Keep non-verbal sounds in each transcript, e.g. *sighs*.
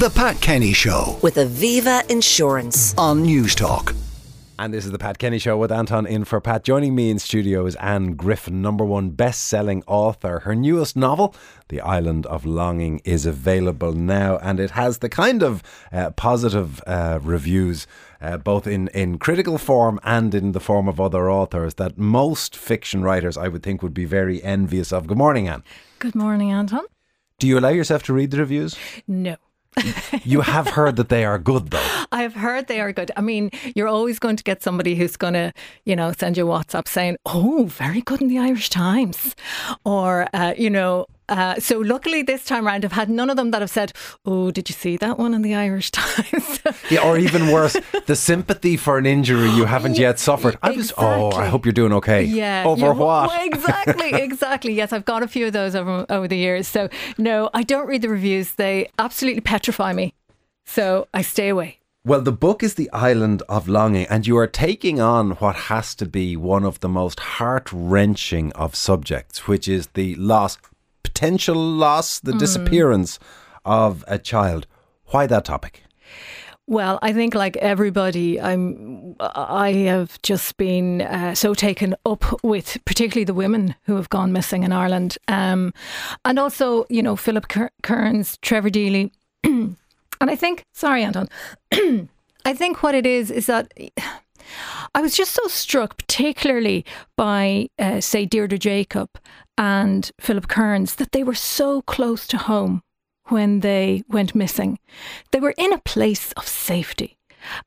The Pat Kenny Show with Aviva Insurance. on Newstalk. And this is the Pat Kenny Show with Anton in for Pat. Joining me in studio is Anne Griffin, number one best selling author. Her newest novel, The Island of Longing, is available now and it has the kind of uh, positive uh, reviews, uh, both in, in critical form and in the form of other authors, that most fiction writers, I would think, would be very envious of. Good morning, Anne. Good morning, Anton. Do you allow yourself to read the reviews? No. You have heard that they are good, though. *laughs* I have heard they are good. I mean, you're always going to get somebody who's going to, you know, send you WhatsApp saying, oh, very good in the Irish Times. Or, uh, you know, uh, so luckily this time around, I've had none of them that have said, oh, did you see that one in the Irish *laughs* Times? Yeah, or even worse, the sympathy for an injury you haven't yet suffered. I was, oh, I hope you're doing okay. Yeah. Over yeah, what? well, exactly, *laughs* exactly. Yes, I've got a few of those over, over the years. So, no, I don't read the reviews. They absolutely petrify me. So I stay away. Well, the book is The Island of Longing, and you are taking on what has to be one of the most heart wrenching of subjects, which is the loss, potential loss, Mm. the disappearance of a child. Why that topic? Well, I think like everybody, I'm. I have just been uh, so taken up with, particularly the women who have gone missing in Ireland, um, and also you know Philip Ker- Cairns, Trevor Deely, *clears throat* and I think. Sorry, Anton. *clears throat* I think what it is is that. I was just so struck, particularly by, uh, say, Deirdre Jacob and Philip Cairns, that they were so close to home when they went missing. They were in a place of safety.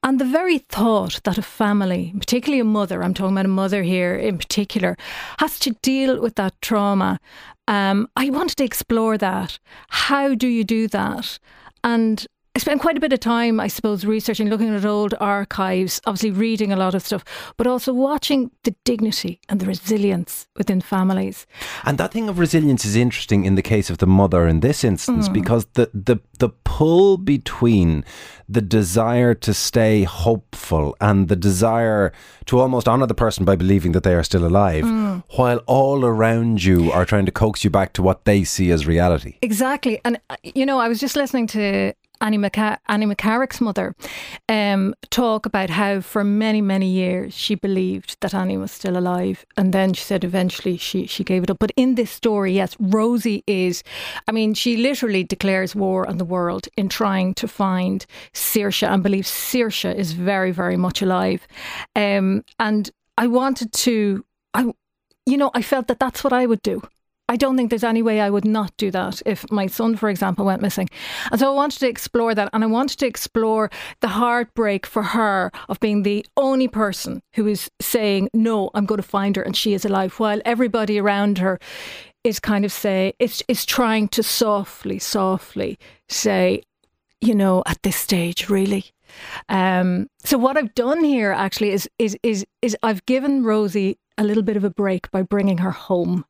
And the very thought that a family, particularly a mother, I'm talking about a mother here in particular, has to deal with that trauma. Um, I wanted to explore that. How do you do that? And I spent quite a bit of time, I suppose, researching, looking at old archives, obviously reading a lot of stuff, but also watching the dignity and the resilience within families. And that thing of resilience is interesting in the case of the mother in this instance Mm. because the, the the pull between the desire to stay hopeful and the desire to almost honor the person by believing that they are still alive, Mm. while all around you are trying to coax you back to what they see as reality. Exactly. And, uh, you know, I was just listening to Annie, McCa- Annie McCarrick's mother um, talk about how for many, many years she believed that Annie was still alive. And then she said eventually she, she gave it up. But in this story, yes, Rosie is, I mean, she literally declares war on the world in trying to find Saoirse and believes Saoirse is very, very much alive. Um, and I wanted to, I, you know, I felt that that's what I would do. I don't think there's any way I would not do that if my son, for example, went missing. And so I wanted to explore that. And I wanted to explore the heartbreak for her of being the only person who is saying, No, I'm going to find her and she is alive, while everybody around her is kind of say, it's, is trying to softly, softly say, you know, at this stage, really. Um, so what I've done here actually is is is is I've given Rosie a little bit of a break by bringing her home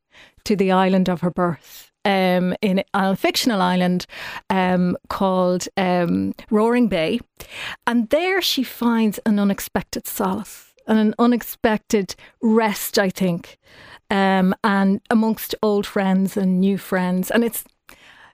to the island of her birth. Um, in a fictional island um, called um, Roaring Bay. And there she finds an unexpected solace and an unexpected rest, I think, um, and amongst old friends and new friends. And it's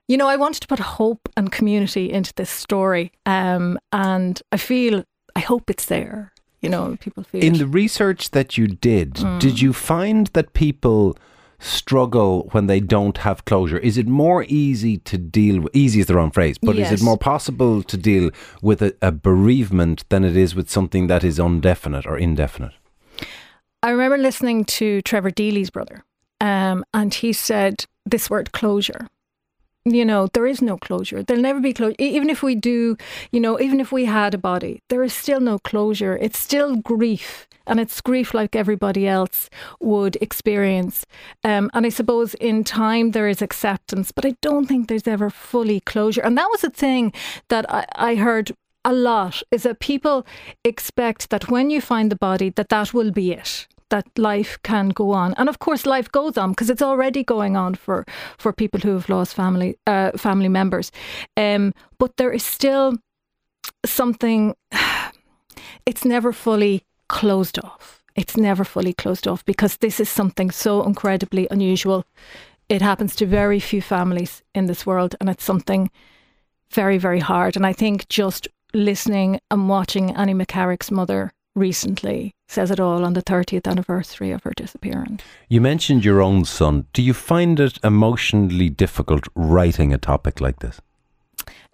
you know, I wanted to put hope and community into this story, um, and I feel, I hope it's there. You know, people feel In it. the research that you did, Mm. did you find that people struggle when they don't have closure? Is it more easy to deal with, easy is the wrong phrase, but is it more possible to deal with a, a bereavement than it is with something that is undefinite or indefinite? I remember listening to Trevor Deely's brother, um, and he said this word closure. You know, there is no closure. There'll never be closure. Even if we do, you know, even if we had a body, there is still no closure. It's still grief. And it's grief like everybody else would experience. Um, and I suppose in time there is acceptance, but I don't think there's ever fully closure. And that was a thing that I, I heard a lot is that people expect that when you find the body that that will be it that life can go on. And of course life goes on because it's already going on for for people who have lost family uh, family members. Um but there is still something *sighs* it's never fully closed off. It's never fully closed off because this is something so incredibly unusual. It happens to very few families in this world and it's something very, very hard. And I think just listening and watching Annie McCarrick's mother recently says it all on the 30th anniversary of her disappearance. You mentioned your own son. Do you find it emotionally difficult writing a topic like this?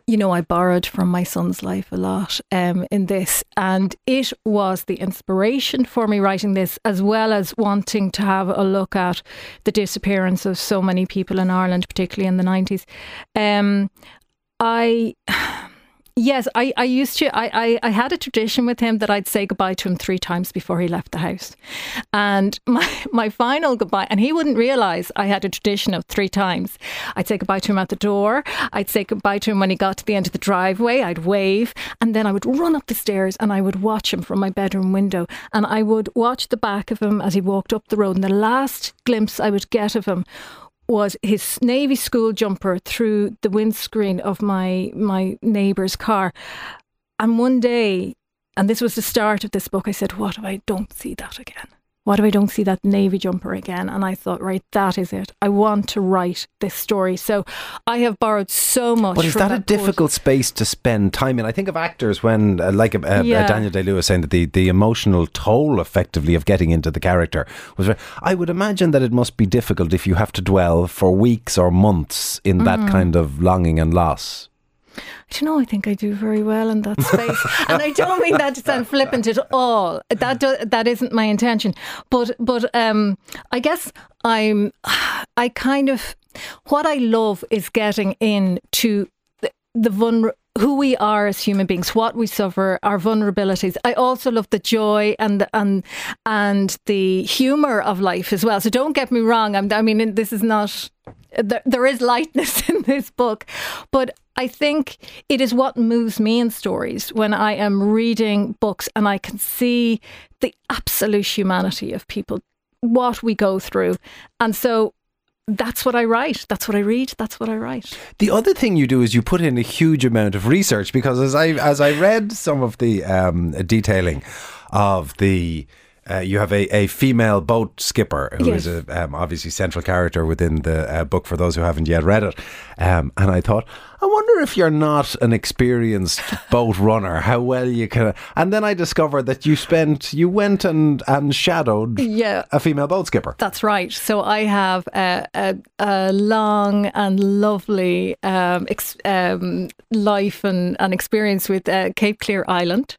you know, I borrowed from my son's life a lot um, in this, and it was the inspiration for me writing this, as well as wanting to have a look at the disappearance of so many people in Ireland, particularly in the 90s. Um, I. Yes, I, I used to. I, I, I had a tradition with him that I'd say goodbye to him three times before he left the house. And my, *laughs* my final goodbye, and he wouldn't realize I had a tradition of three times. I'd say goodbye to him at the door. I'd say goodbye to him when he got to the end of the driveway. I'd wave. And then I would run up the stairs and I would watch him from my bedroom window. And I would watch the back of him as he walked up the road. And the last glimpse I would get of him was his navy school jumper through the windscreen of my my neighbour's car. And one day, and this was the start of this book, I said, What if I don't see that again? What if I don't see that navy jumper again? And I thought, right, that is it. I want to write this story. So I have borrowed so much. But is that, that a difficult space to spend time in? I think of actors when, uh, like uh, uh. Daniel Day Lewis saying that the, the emotional toll, effectively, of getting into the character was. I would imagine that it must be difficult if you have to dwell for weeks or months in that Mm. kind of longing and loss. Do you know, I think I do very well in that space, *laughs* and I don't mean that to sound flippant at all. That do, that isn't my intention, but but um, I guess I'm. I kind of what I love is getting into the, the vulner who we are as human beings, what we suffer, our vulnerabilities. I also love the joy and and and the humor of life as well. So don't get me wrong. I'm, I mean, this is not. There, there is lightness *laughs* in this book, but I think it is what moves me in stories when I am reading books and I can see the absolute humanity of people, what we go through, and so that's what I write. That's what I read. That's what I write. The other thing you do is you put in a huge amount of research because as I as I read some of the um, detailing of the. Uh, you have a, a female boat skipper who is Yes. a um, obviously central character within the uh, book for those who haven't yet read it. Um, and I thought, I wonder if you're not an experienced *laughs* boat runner, how well you can. And then I discovered that you spent, you went and and shadowed Yeah. a female boat skipper. That's right. So I have a, a, a long and lovely um, ex, um, life and, and experience with uh, Cape Clear Island,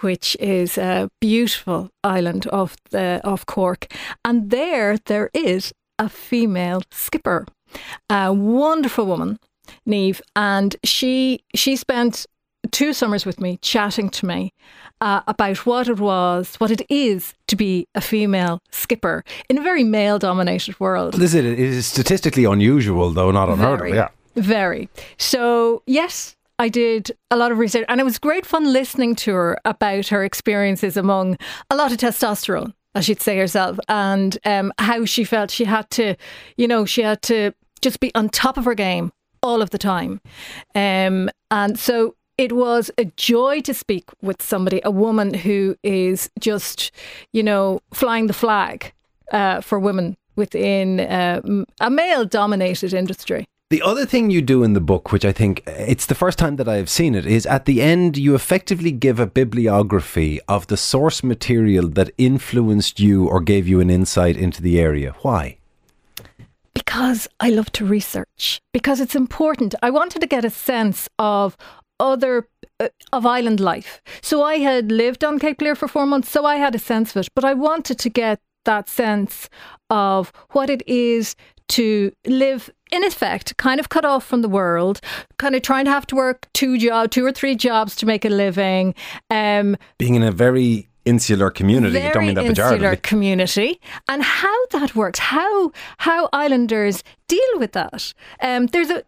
which is a beautiful island off the off Cork, and there there is a female skipper, a wonderful woman, Neve, and she she spent two summers with me chatting to me uh, about what it was, what it is to be a female skipper in a very male dominated world. This is, it is statistically unusual, though not unheard Very, of. Yeah. Very. So, yes, I did a lot of research and it was great fun listening to her about her experiences among a lot of testosterone, as she'd say herself, and um, how she felt she had to, you know, she had to just be on top of her game all of the time. Um, and so it was a joy to speak with somebody, a woman who is just, you know, flying the flag uh, for women within uh, a male dominated industry. The other thing you do in the book, which I think it's the first time that I've seen it, is at the end you effectively give a bibliography of the source material that influenced you or gave you an insight into the area. Why? Because I love to research, because it's important. I wanted to get a sense of other uh, of island life. So I had lived on Cape Clear for 4 months, so I had a sense of it, but I wanted to get that sense of what it is to live in effect kind of cut off from the world kind of trying to have to work two job two or three jobs to make a living um Being in a very insular community, I don't mean that insular community. And how that works how how islanders deal with that. Um there's a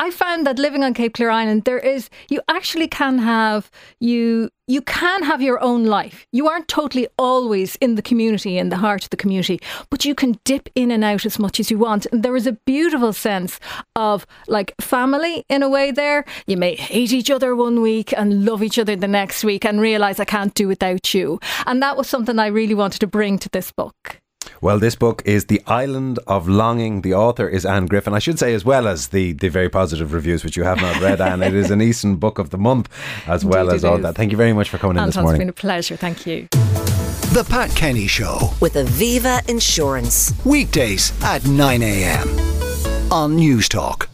I found that living on Cape Clear Island, there is you actually can have you you can have your own life. You aren't totally always in the community, in the heart of the community, but you can dip in and out as much as you want. And there is a beautiful sense of like family in a way there. You may hate each other one week and love each other the next week and realize I can't do without you. And that was something I really wanted to bring to this book. Well, this book is The Island of Longing. The author is Anne Griffin. I should say, as well as the, the very positive reviews, which you have not read, Anne. It is an Eason Book of the Month, as well as all is. that. Thank you very much for coming in this Anton, it's morning. been a pleasure. Thank you. The Pat Kenny Show. with Aviva Insurance. Weekdays at 9 a.m. on Newstalk.